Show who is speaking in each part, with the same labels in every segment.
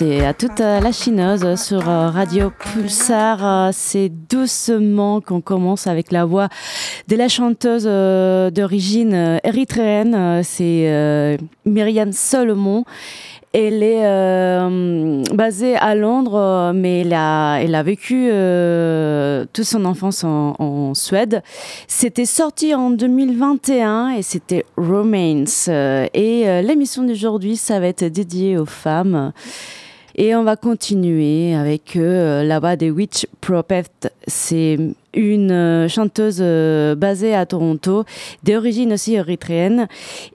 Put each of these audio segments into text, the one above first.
Speaker 1: c'est à toute la chineuse sur euh, Radio Pulsar. Euh, c'est doucement qu'on commence avec la voix de la chanteuse euh, d'origine érythréenne. C'est Myriam Solomon. Elle est basée à Londres, mais elle a, vécu toute son enfance en, en Suède. C'était sorti en 2021 et c'était Romance. et l'émission d'aujourd'hui, ça va être dédiée aux femmes. Et on va continuer avec euh, là-bas des Witch Prophet. C'est une euh, chanteuse euh, basée à Toronto, d'origine aussi érythréenne.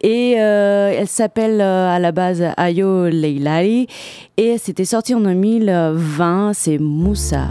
Speaker 1: Et elle s'appelle à la base Ayo Leilai. Et c'était sorti en 2020. C'est Moussa.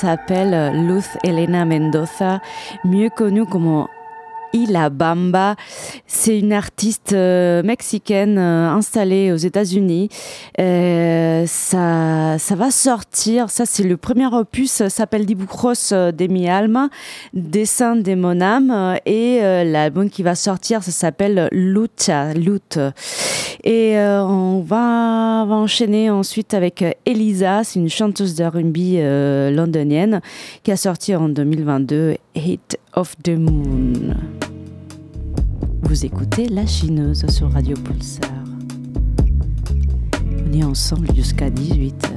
Speaker 2: S'appelle Luz Elena Mendoza, mieux connue comme Ila Bamba. C'est une artiste euh, mexicaine euh, installée aux États-Unis. Euh, ça, ça va sortir. Ça, c'est le premier opus. Ça s'appelle Dibujos de mi alma, Dessin de mon âme. Et l'album qui va sortir, ça s'appelle Lucha, Lutte. Et on va, va, enchaîner ensuite avec Elisa. C'est une chanteuse de R&B londonienne qui a sorti en 2022 Hit of the Moon. Vous écoutez La Chineuse sur Radio Pulsar. On est ensemble jusqu'à 18h.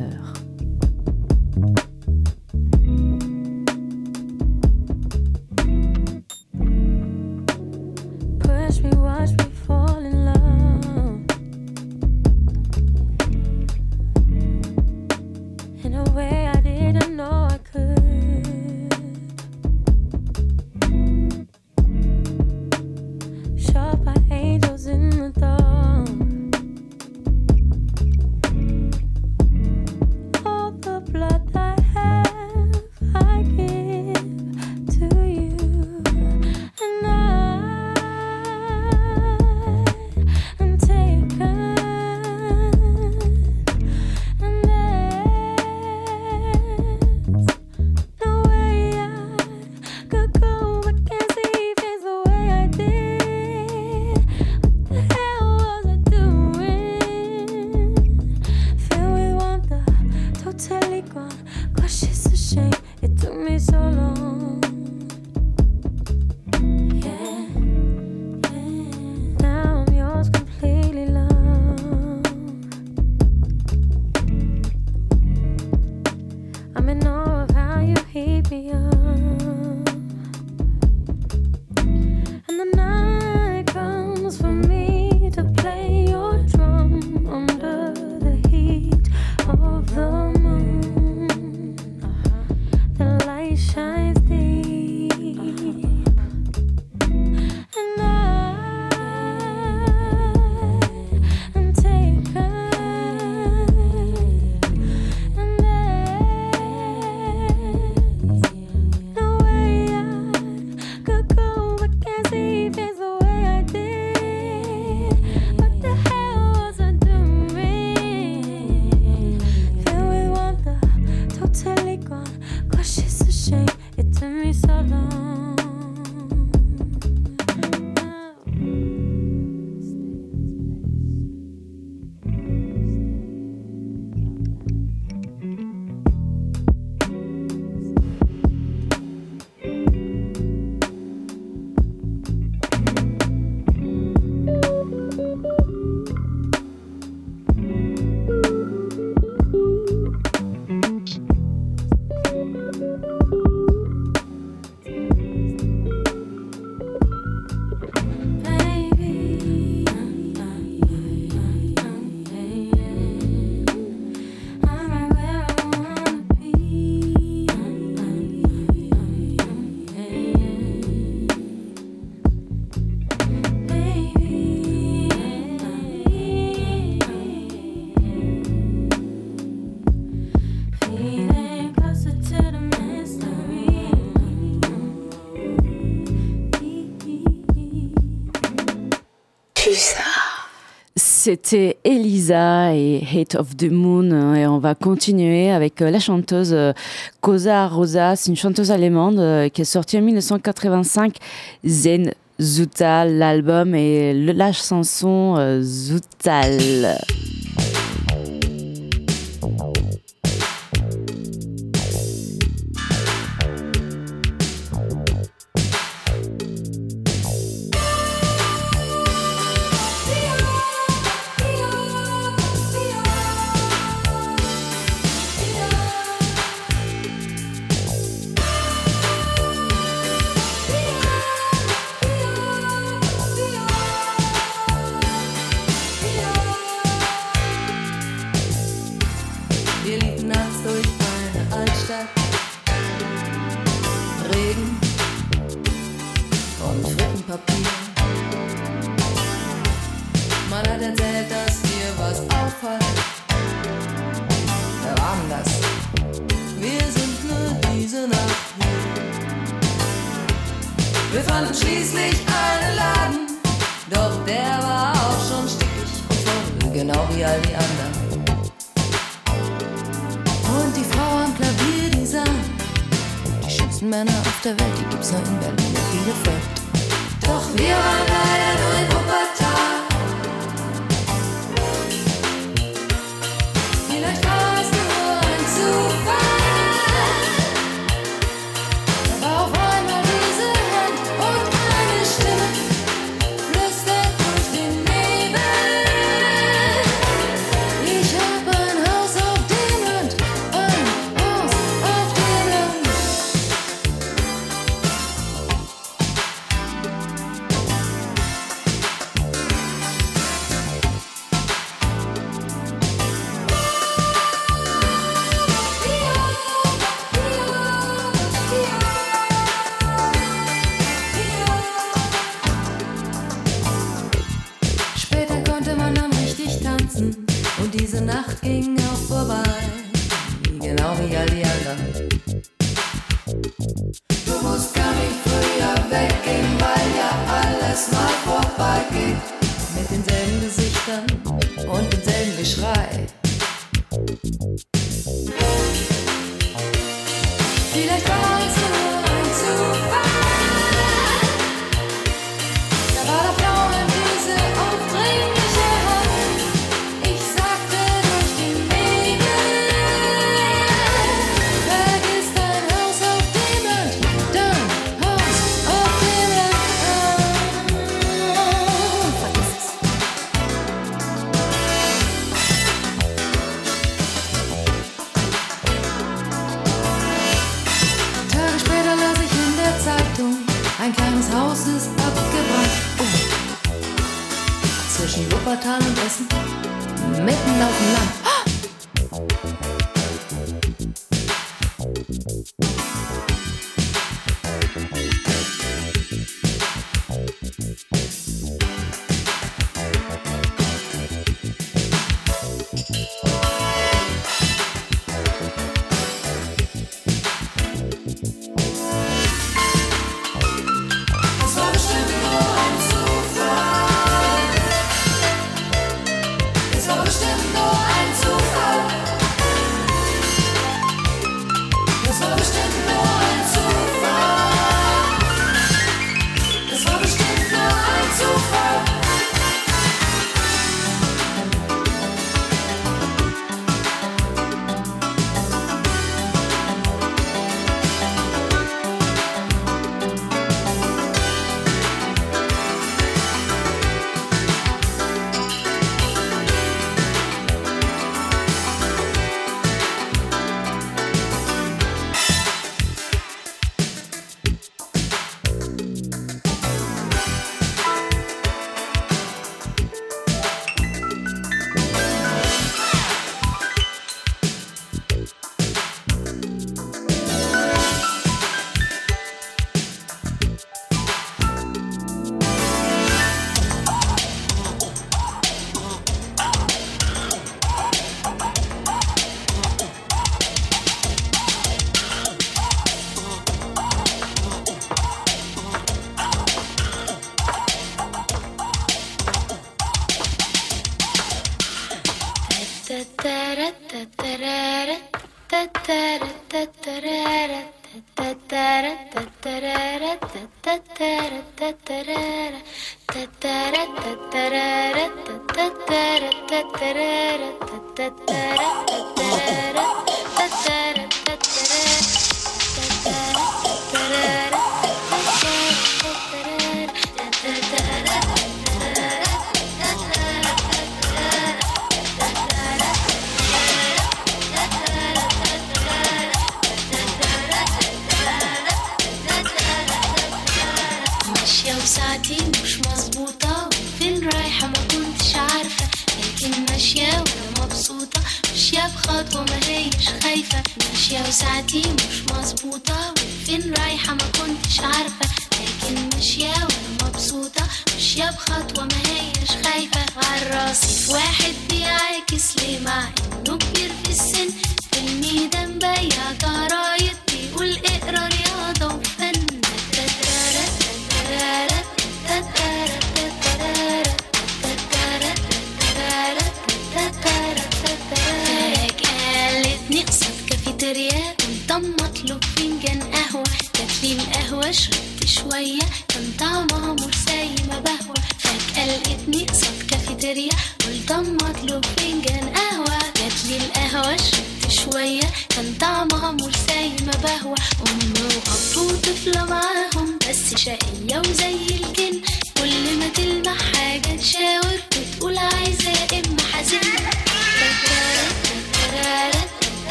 Speaker 2: C'était Elisa et Hate of the Moon et on va continuer avec euh, la chanteuse Cosa euh, Rosa, c'est une chanteuse allemande euh, qui est sortie en 1985, Zen Zutal, l'album et la chanson Zutal.
Speaker 3: Wir
Speaker 4: fanden schließlich einen Laden, doch der war auch schon stickig voll, genau wie all die anderen. Und die Frau am Klavier, die sang, die schönsten Männer auf der Welt, die gibt's nur in Berlin, die gefällt. Doch wir waren leider nur in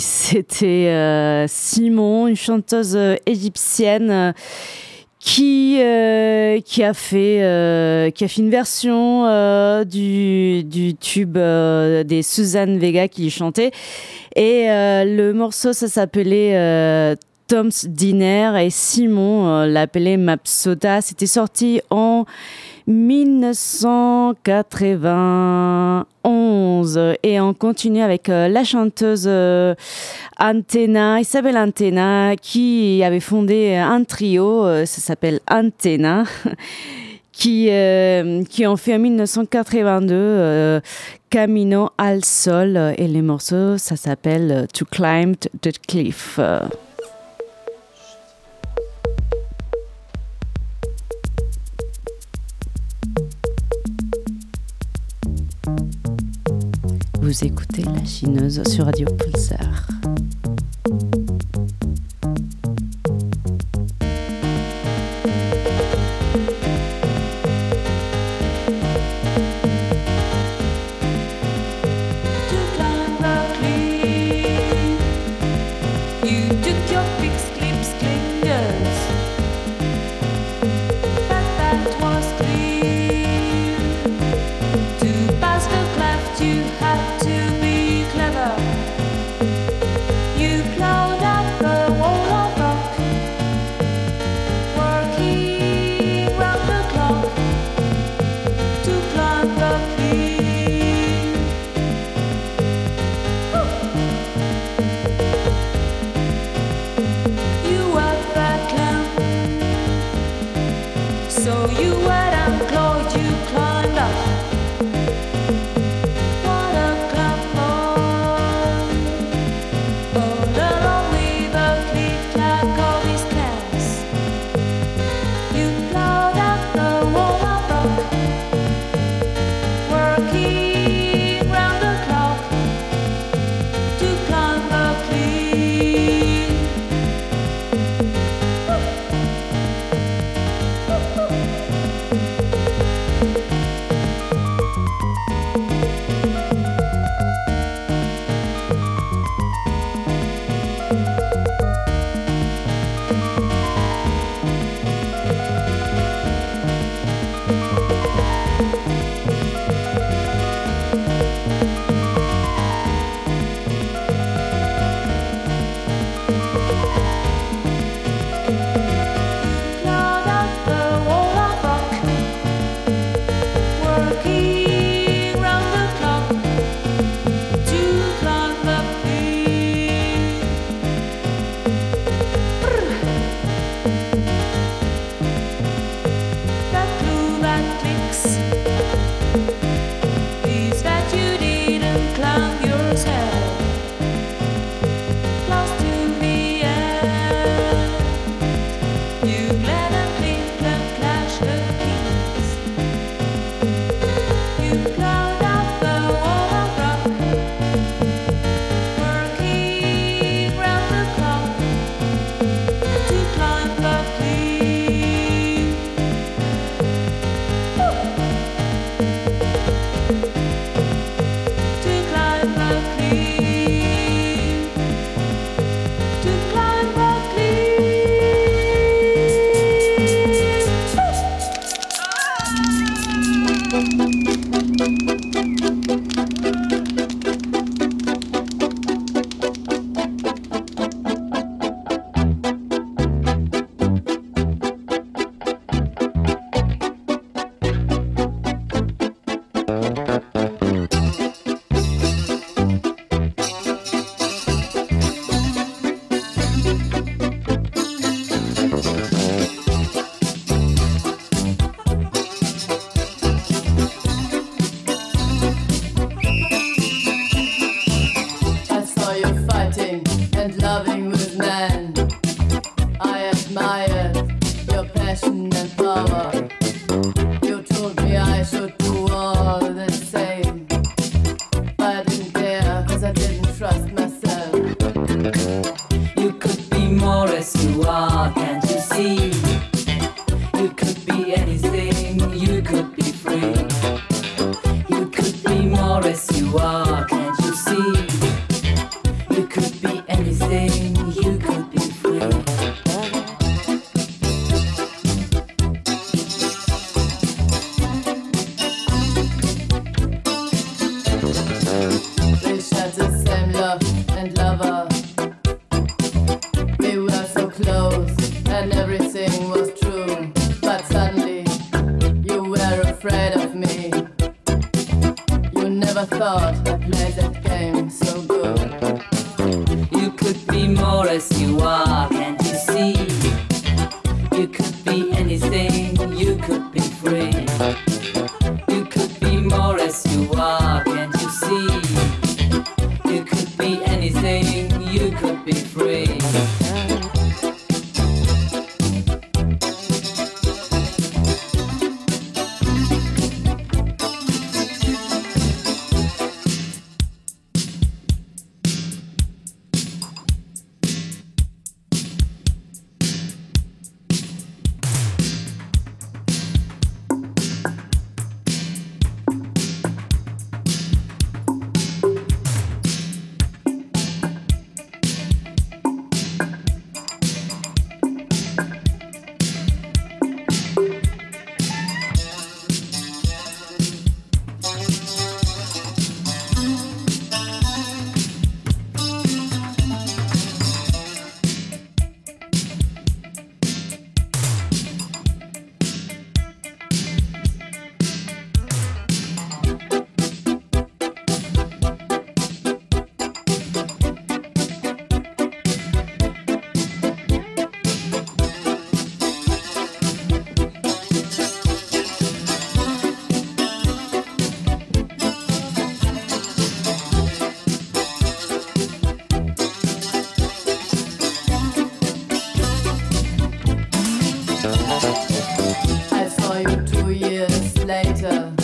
Speaker 5: c'était euh, Simon, une chanteuse euh, égyptienne euh, qui qui a fait qui a fait une version du, du tube des Suzanne Vega qui chantait. Et le morceau ça s'appelait Tom's Dinner et Simon l'appelait Mapsota. C'était sorti en 1991 et on continue avec euh, la chanteuse euh, Antena, Isabelle Antena, qui avait fondé euh, un trio, ça s'appelle Antena. qui, qui ont fait en 1982 Camino al Sol et les morceaux, ça s'appelle To Climb the Cliff. Vous écoutez La Chineuse sur Radio Pulsar.
Speaker 6: God. years later.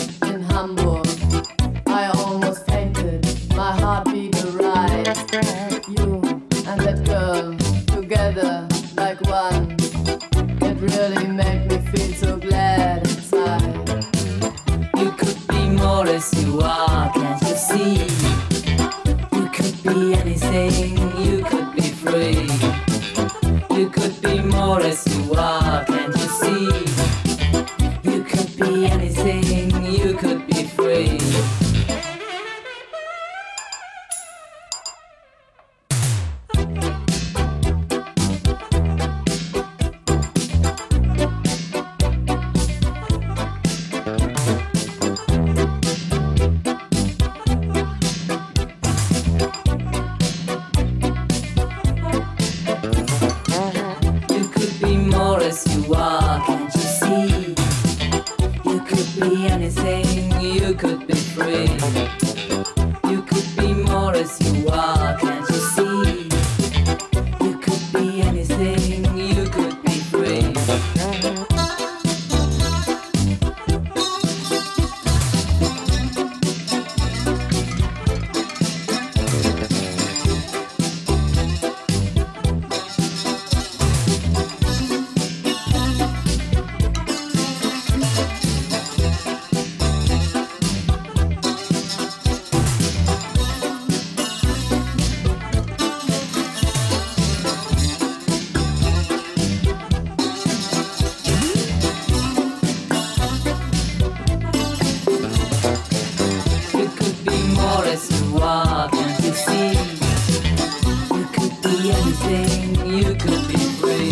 Speaker 7: be anything, you could be free.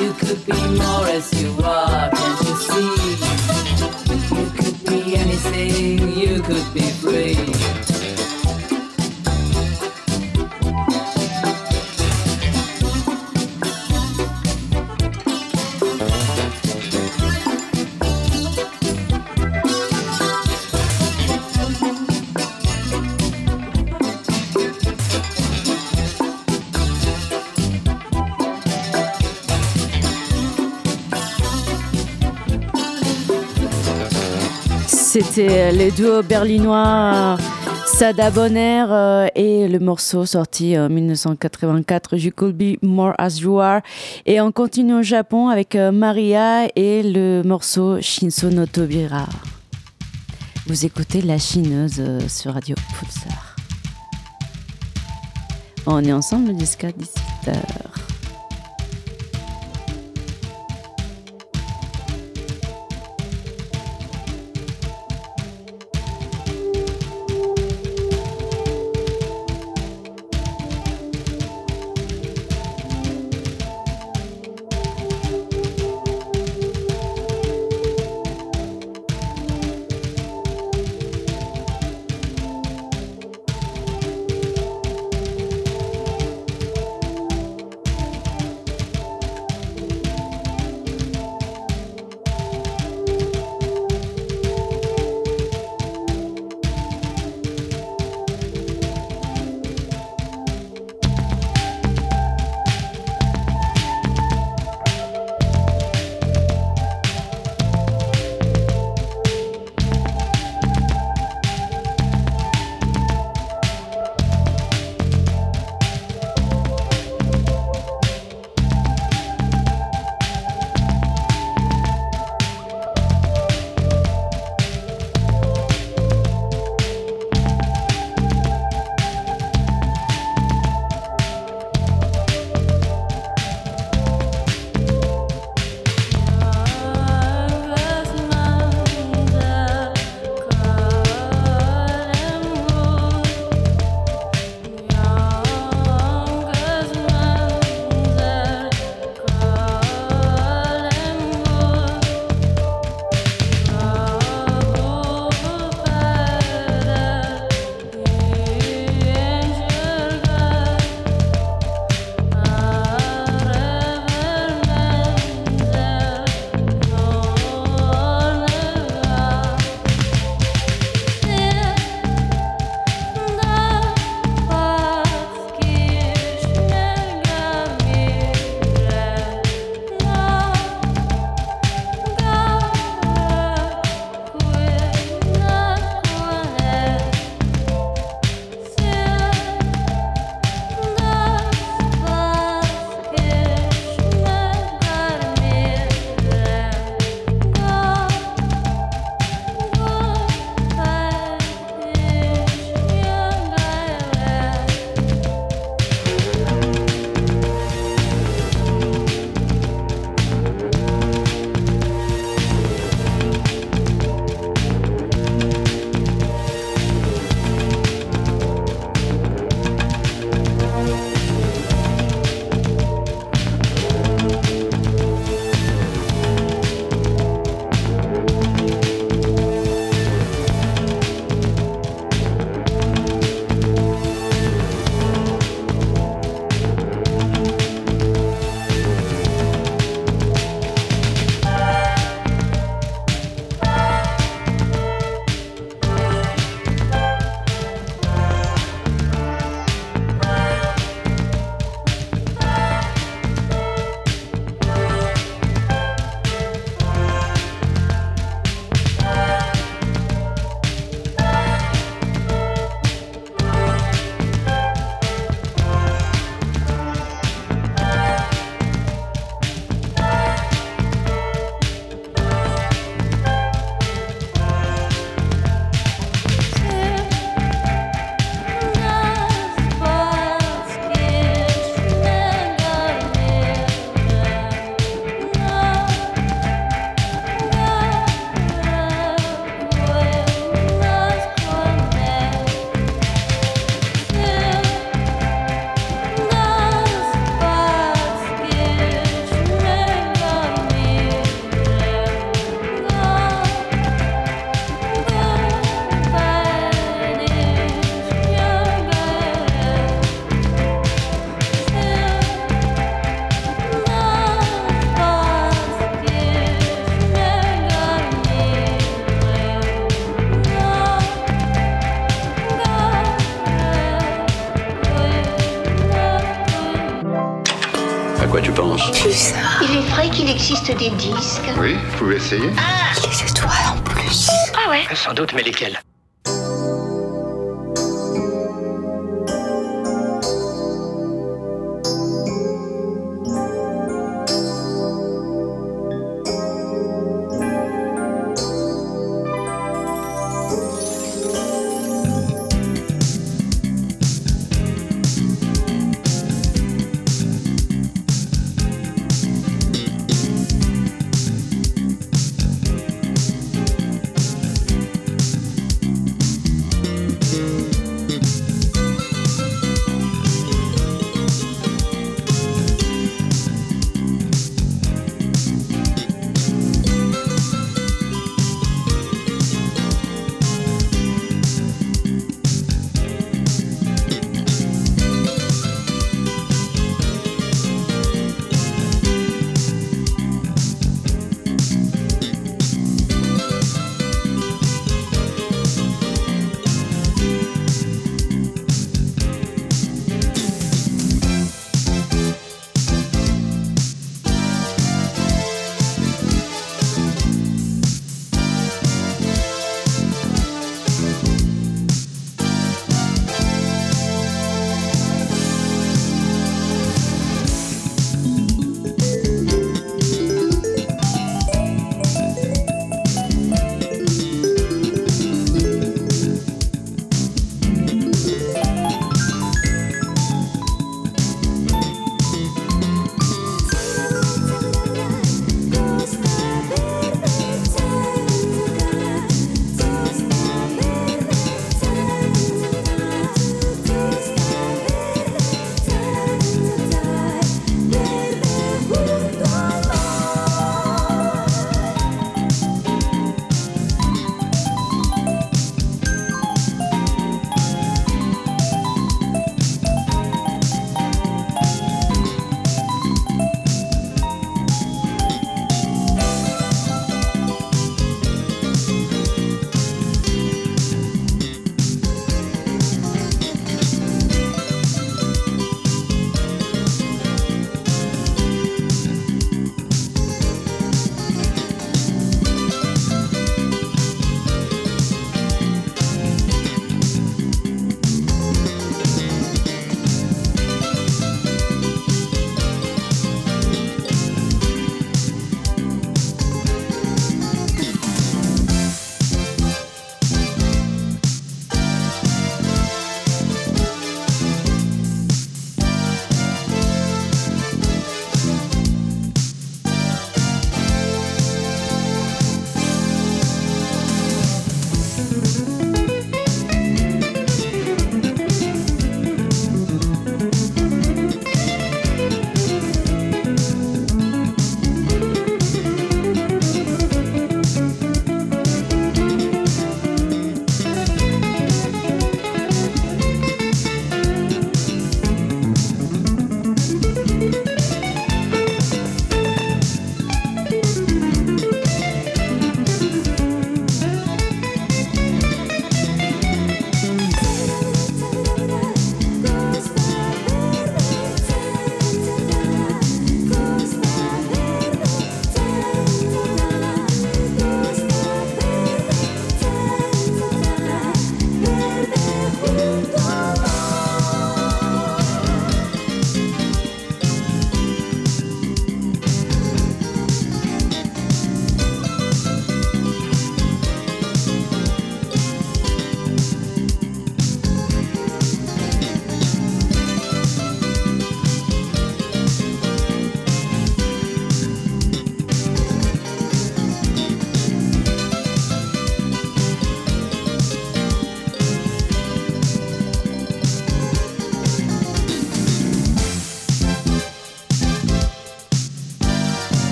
Speaker 7: You could be more as you are.
Speaker 8: C'était le duo berlinois Sada Bonner euh, et le morceau sorti en 1984, You Could Be More As You Are. Et on continue au Japon avec euh, Maria et le morceau Shinso no Tobira. Vous écoutez La Chineuse euh, sur Radio Pulsar. On est ensemble jusqu'à 17h.
Speaker 9: Des disques.
Speaker 10: Oui, vous pouvez essayer
Speaker 9: Les étoiles en plus. Ah ouais.
Speaker 8: Sans doute, mais lesquels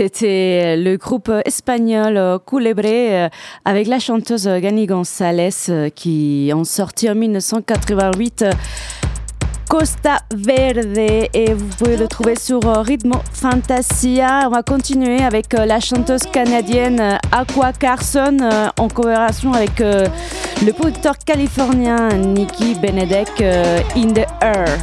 Speaker 5: C'était le groupe espagnol euh, Culebre euh, avec la chanteuse Gani González euh, qui ont sorti en 1988
Speaker 8: Costa Verde et vous pouvez le trouver sur euh, Ritmo Fantasia. On va continuer avec euh, la chanteuse canadienne euh, Aqua Carson euh, en collaboration avec euh, le producteur californien Nicky Benedek euh, In the Air.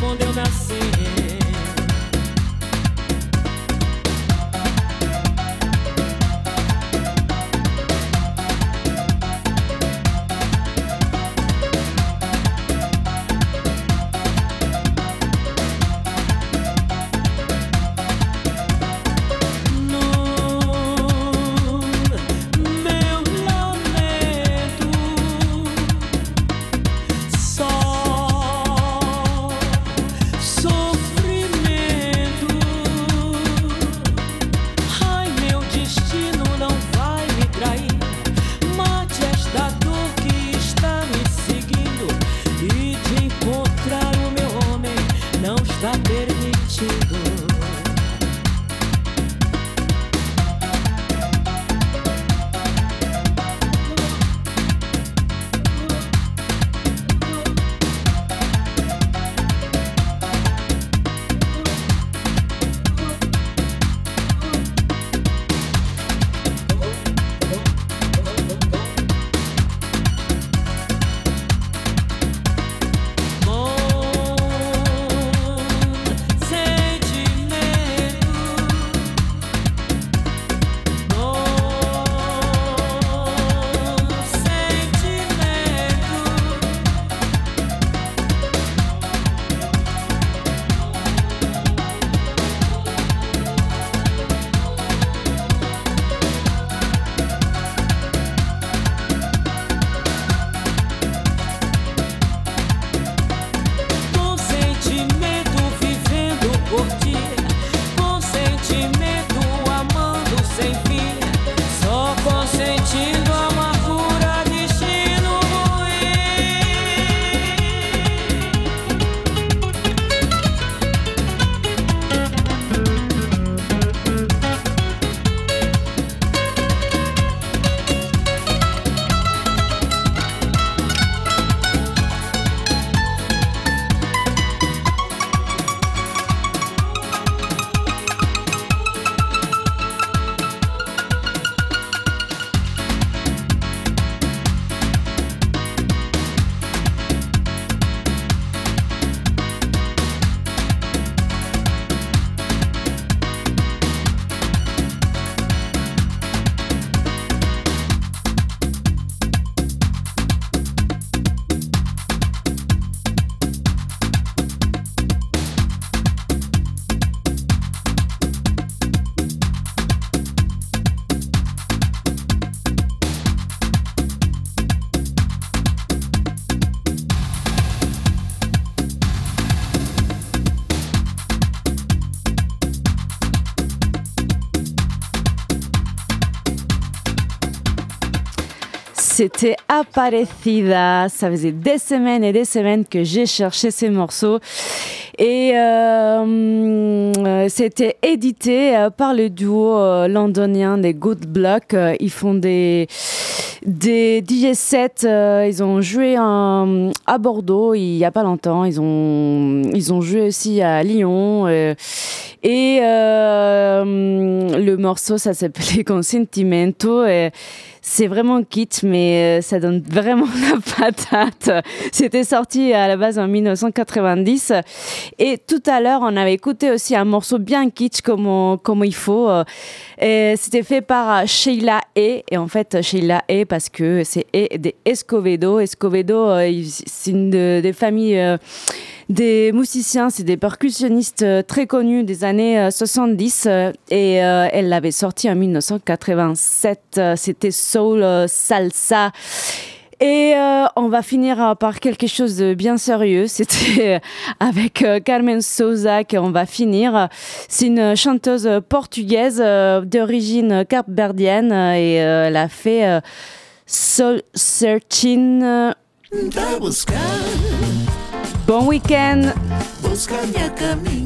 Speaker 6: quando eu nasci.
Speaker 5: C'était Aparecida. Ça faisait des semaines et des semaines que j'ai cherché ces morceaux. Et euh, euh, c'était édité euh, par le duo londonien des Good Block. Ils font des, des DJ sets. ils ont joué à Bordeaux il y a pas longtemps. Ils ont, ils ont joué aussi à Lyon. et le morceau, ça s'appelait Consentimento. Et c'est vraiment kitsch, mais euh, ça donne vraiment la patate. C'était sorti à la base en 1990. Et tout à l'heure, on avait écouté aussi un morceau bien kitsch comme, comme il faut. euh, C'était fait par euh, Sheila E. Et en fait, Sheila E, parce que c'est E des Escovedo. Escovedo, c'est une de- des familles des musiciens, c'est des percussionnistes euh, très connus des années euh, 70 euh, et euh, elle l'avait sorti en 1987. euh, C'était Soul Salsa. Et on va finir par quelque chose de bien sérieux. C'était avec Carmen Souza qu'on va finir. C'est une chanteuse portugaise d'origine capverdienne et elle a fait Soul Searching. Bon week-end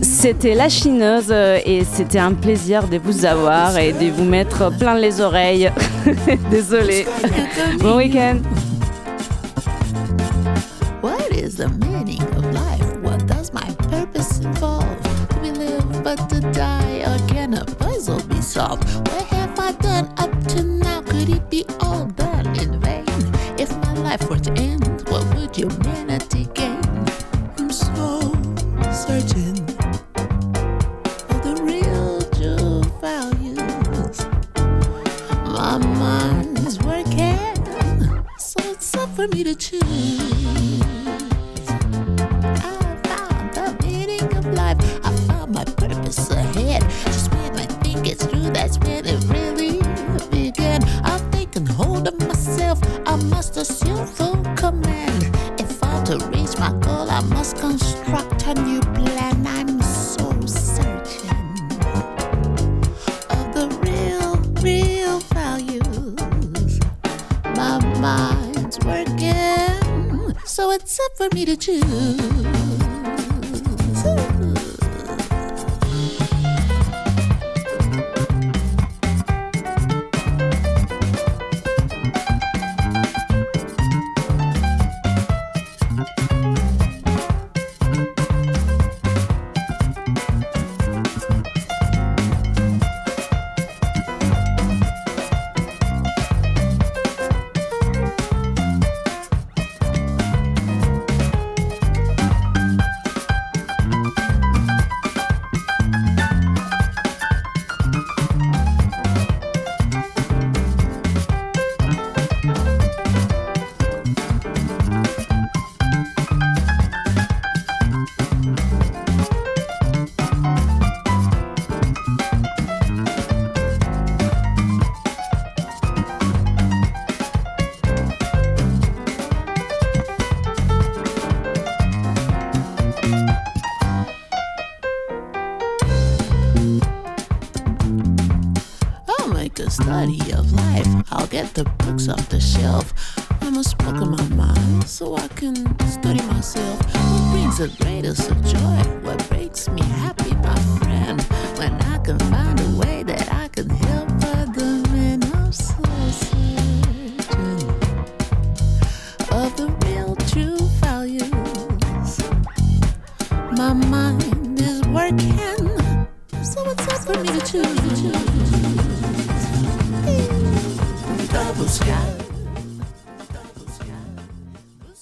Speaker 5: C'était La Chineuse euh, et c'était un plaisir de vous avoir et de vous mettre plein les oreilles. Désolée. Bon week-end
Speaker 11: What is the meaning of life? What does my purpose involve? Do we live but to die, or can a puzzle be solved? Where have I done a Could it be all done in vain? If my life were to end, what would humanity gain? Searching the real true values. My mind's working, so it's up for me to choose. I found the meaning of life. I found my purpose ahead. Just when I think it's true, that's when it really began. I've taken hold of myself. I must assume full command. If I'm to reach my goal, I must construct a new it's up for me to choose.